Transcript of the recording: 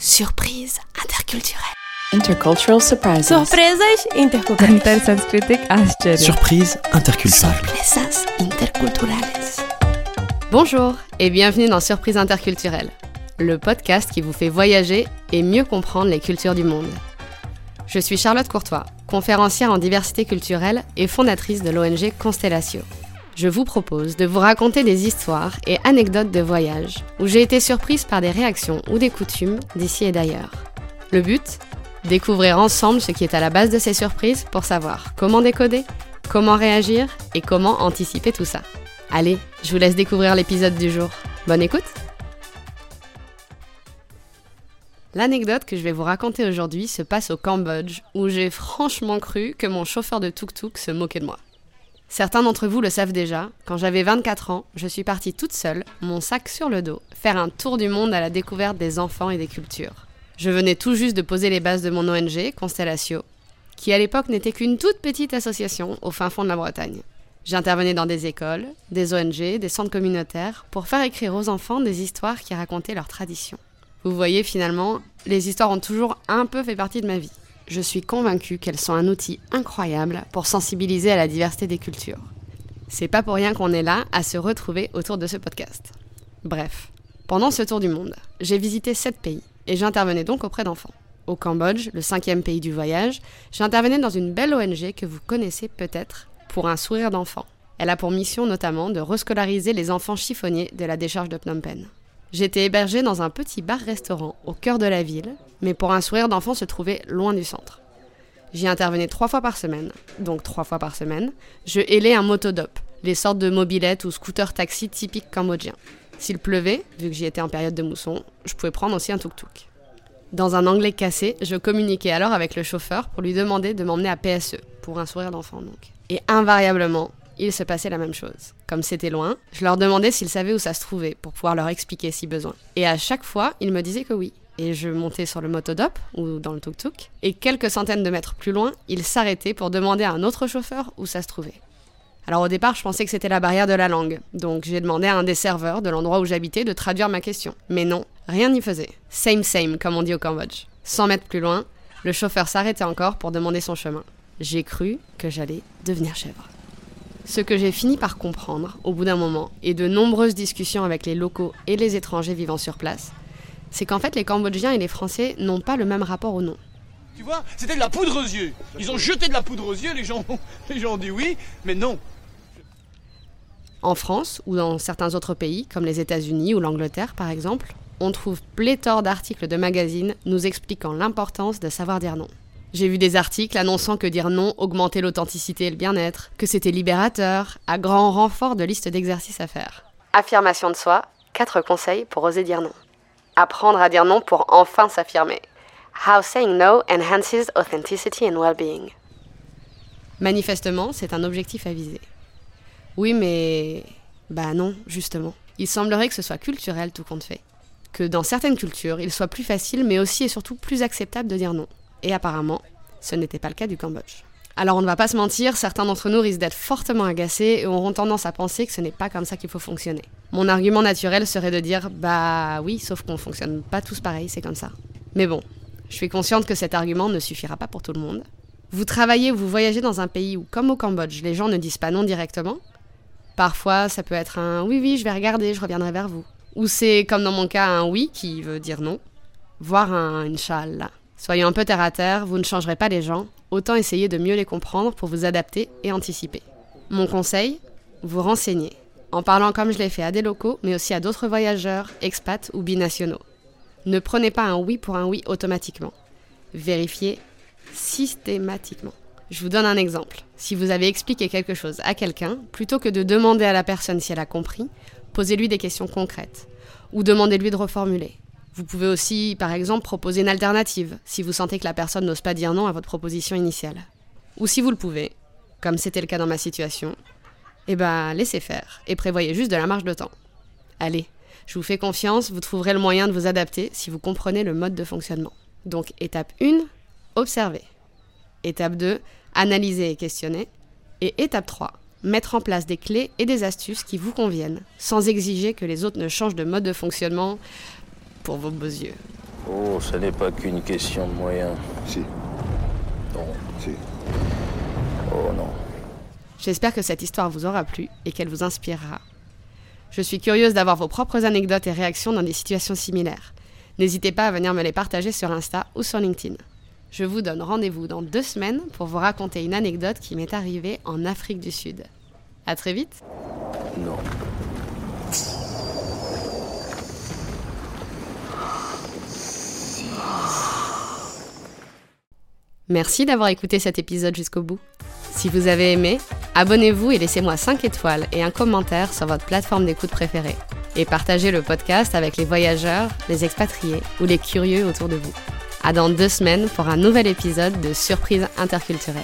Surprise interculturelle. Intercultural surprises. Intersanskritic Ascharya. Surprise interculturales. Bonjour et bienvenue dans Surprise interculturelle, le podcast qui vous fait voyager et mieux comprendre les cultures du monde. Je suis Charlotte Courtois, conférencière en diversité culturelle et fondatrice de l'ONG Constellatio. Je vous propose de vous raconter des histoires et anecdotes de voyage où j'ai été surprise par des réactions ou des coutumes d'ici et d'ailleurs. Le but? Découvrir ensemble ce qui est à la base de ces surprises pour savoir comment décoder, comment réagir et comment anticiper tout ça. Allez, je vous laisse découvrir l'épisode du jour. Bonne écoute L'anecdote que je vais vous raconter aujourd'hui se passe au Cambodge, où j'ai franchement cru que mon chauffeur de tuk-tuk se moquait de moi. Certains d'entre vous le savent déjà, quand j'avais 24 ans, je suis partie toute seule, mon sac sur le dos, faire un tour du monde à la découverte des enfants et des cultures. Je venais tout juste de poser les bases de mon ONG, Constellatio, qui à l'époque n'était qu'une toute petite association au fin fond de la Bretagne. J'intervenais dans des écoles, des ONG, des centres communautaires pour faire écrire aux enfants des histoires qui racontaient leurs traditions. Vous voyez finalement, les histoires ont toujours un peu fait partie de ma vie. Je suis convaincue qu'elles sont un outil incroyable pour sensibiliser à la diversité des cultures. C'est pas pour rien qu'on est là à se retrouver autour de ce podcast. Bref, pendant ce tour du monde, j'ai visité 7 pays et j'intervenais donc auprès d'enfants. Au Cambodge, le cinquième pays du voyage, j'intervenais dans une belle ONG que vous connaissez peut-être pour un sourire d'enfant. Elle a pour mission notamment de rescolariser les enfants chiffonniers de la décharge de Phnom Penh. J'étais hébergée dans un petit bar-restaurant au cœur de la ville, mais pour un sourire d'enfant se trouvait loin du centre. J'y intervenais trois fois par semaine, donc trois fois par semaine, je hélais un motodop, les sortes de mobilettes ou scooters taxi typiques cambodgiens. S'il pleuvait, vu que j'y étais en période de mousson, je pouvais prendre aussi un tuk-tuk. Dans un anglais cassé, je communiquais alors avec le chauffeur pour lui demander de m'emmener à PSE, pour un sourire d'enfant donc. Et invariablement, il se passait la même chose. Comme c'était loin, je leur demandais s'ils savaient où ça se trouvait pour pouvoir leur expliquer si besoin. Et à chaque fois, ils me disaient que oui. Et je montais sur le motodop ou dans le tuk-tuk, et quelques centaines de mètres plus loin, ils s'arrêtaient pour demander à un autre chauffeur où ça se trouvait. Alors au départ, je pensais que c'était la barrière de la langue, donc j'ai demandé à un des serveurs de l'endroit où j'habitais de traduire ma question. Mais non, rien n'y faisait. Same same, comme on dit au Cambodge. 100 mètres plus loin, le chauffeur s'arrêtait encore pour demander son chemin. J'ai cru que j'allais devenir chèvre. Ce que j'ai fini par comprendre au bout d'un moment, et de nombreuses discussions avec les locaux et les étrangers vivant sur place, c'est qu'en fait les Cambodgiens et les Français n'ont pas le même rapport au nom. Tu vois, c'était de la poudre aux yeux. Ils ont jeté de la poudre aux yeux, les gens, les gens ont dit oui, mais non. En France ou dans certains autres pays, comme les États-Unis ou l'Angleterre par exemple, on trouve pléthore d'articles de magazines nous expliquant l'importance de savoir dire non. J'ai vu des articles annonçant que dire non augmentait l'authenticité et le bien-être, que c'était libérateur, à grand renfort de listes d'exercices à faire. Affirmation de soi, 4 conseils pour oser dire non. Apprendre à dire non pour enfin s'affirmer. How saying no enhances authenticity and well-being. Manifestement, c'est un objectif à viser. Oui, mais... Bah non, justement. Il semblerait que ce soit culturel tout compte fait. Que dans certaines cultures, il soit plus facile, mais aussi et surtout plus acceptable de dire non. Et apparemment, ce n'était pas le cas du Cambodge. Alors on ne va pas se mentir, certains d'entre nous risquent d'être fortement agacés et auront tendance à penser que ce n'est pas comme ça qu'il faut fonctionner. Mon argument naturel serait de dire bah oui, sauf qu'on fonctionne pas tous pareil, c'est comme ça. Mais bon, je suis consciente que cet argument ne suffira pas pour tout le monde. Vous travaillez ou vous voyagez dans un pays où, comme au Cambodge, les gens ne disent pas non directement. Parfois, ça peut être un oui, oui, je vais regarder, je reviendrai vers vous. Ou c'est, comme dans mon cas, un oui qui veut dire non, voire un Inch'Allah. Soyons un peu terre à terre, vous ne changerez pas les gens, autant essayer de mieux les comprendre pour vous adapter et anticiper. Mon conseil Vous renseignez, en parlant comme je l'ai fait à des locaux, mais aussi à d'autres voyageurs, expats ou binationaux. Ne prenez pas un oui pour un oui automatiquement. Vérifiez systématiquement. Je vous donne un exemple. Si vous avez expliqué quelque chose à quelqu'un, plutôt que de demander à la personne si elle a compris, posez-lui des questions concrètes ou demandez-lui de reformuler. Vous pouvez aussi, par exemple, proposer une alternative si vous sentez que la personne n'ose pas dire non à votre proposition initiale. Ou si vous le pouvez, comme c'était le cas dans ma situation, eh ben laissez faire et prévoyez juste de la marge de temps. Allez, je vous fais confiance, vous trouverez le moyen de vous adapter si vous comprenez le mode de fonctionnement. Donc étape 1, observer. Étape 2, analyser et questionner. Et étape 3, mettre en place des clés et des astuces qui vous conviennent, sans exiger que les autres ne changent de mode de fonctionnement pour vos beaux yeux. Oh, ce n'est pas qu'une question de moyens. Si, Non. si. Oh non. J'espère que cette histoire vous aura plu et qu'elle vous inspirera. Je suis curieuse d'avoir vos propres anecdotes et réactions dans des situations similaires. N'hésitez pas à venir me les partager sur Insta ou sur LinkedIn. Je vous donne rendez-vous dans deux semaines pour vous raconter une anecdote qui m'est arrivée en Afrique du Sud. À très vite Non. Merci d'avoir écouté cet épisode jusqu'au bout. Si vous avez aimé, abonnez-vous et laissez-moi 5 étoiles et un commentaire sur votre plateforme d'écoute préférée. Et partagez le podcast avec les voyageurs, les expatriés ou les curieux autour de vous. À dans deux semaines pour un nouvel épisode de Surprise interculturelle.